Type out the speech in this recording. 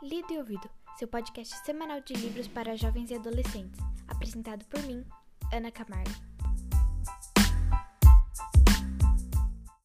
Lido e Ouvido, seu podcast semanal de livros para jovens e adolescentes, apresentado por mim, Ana Camargo.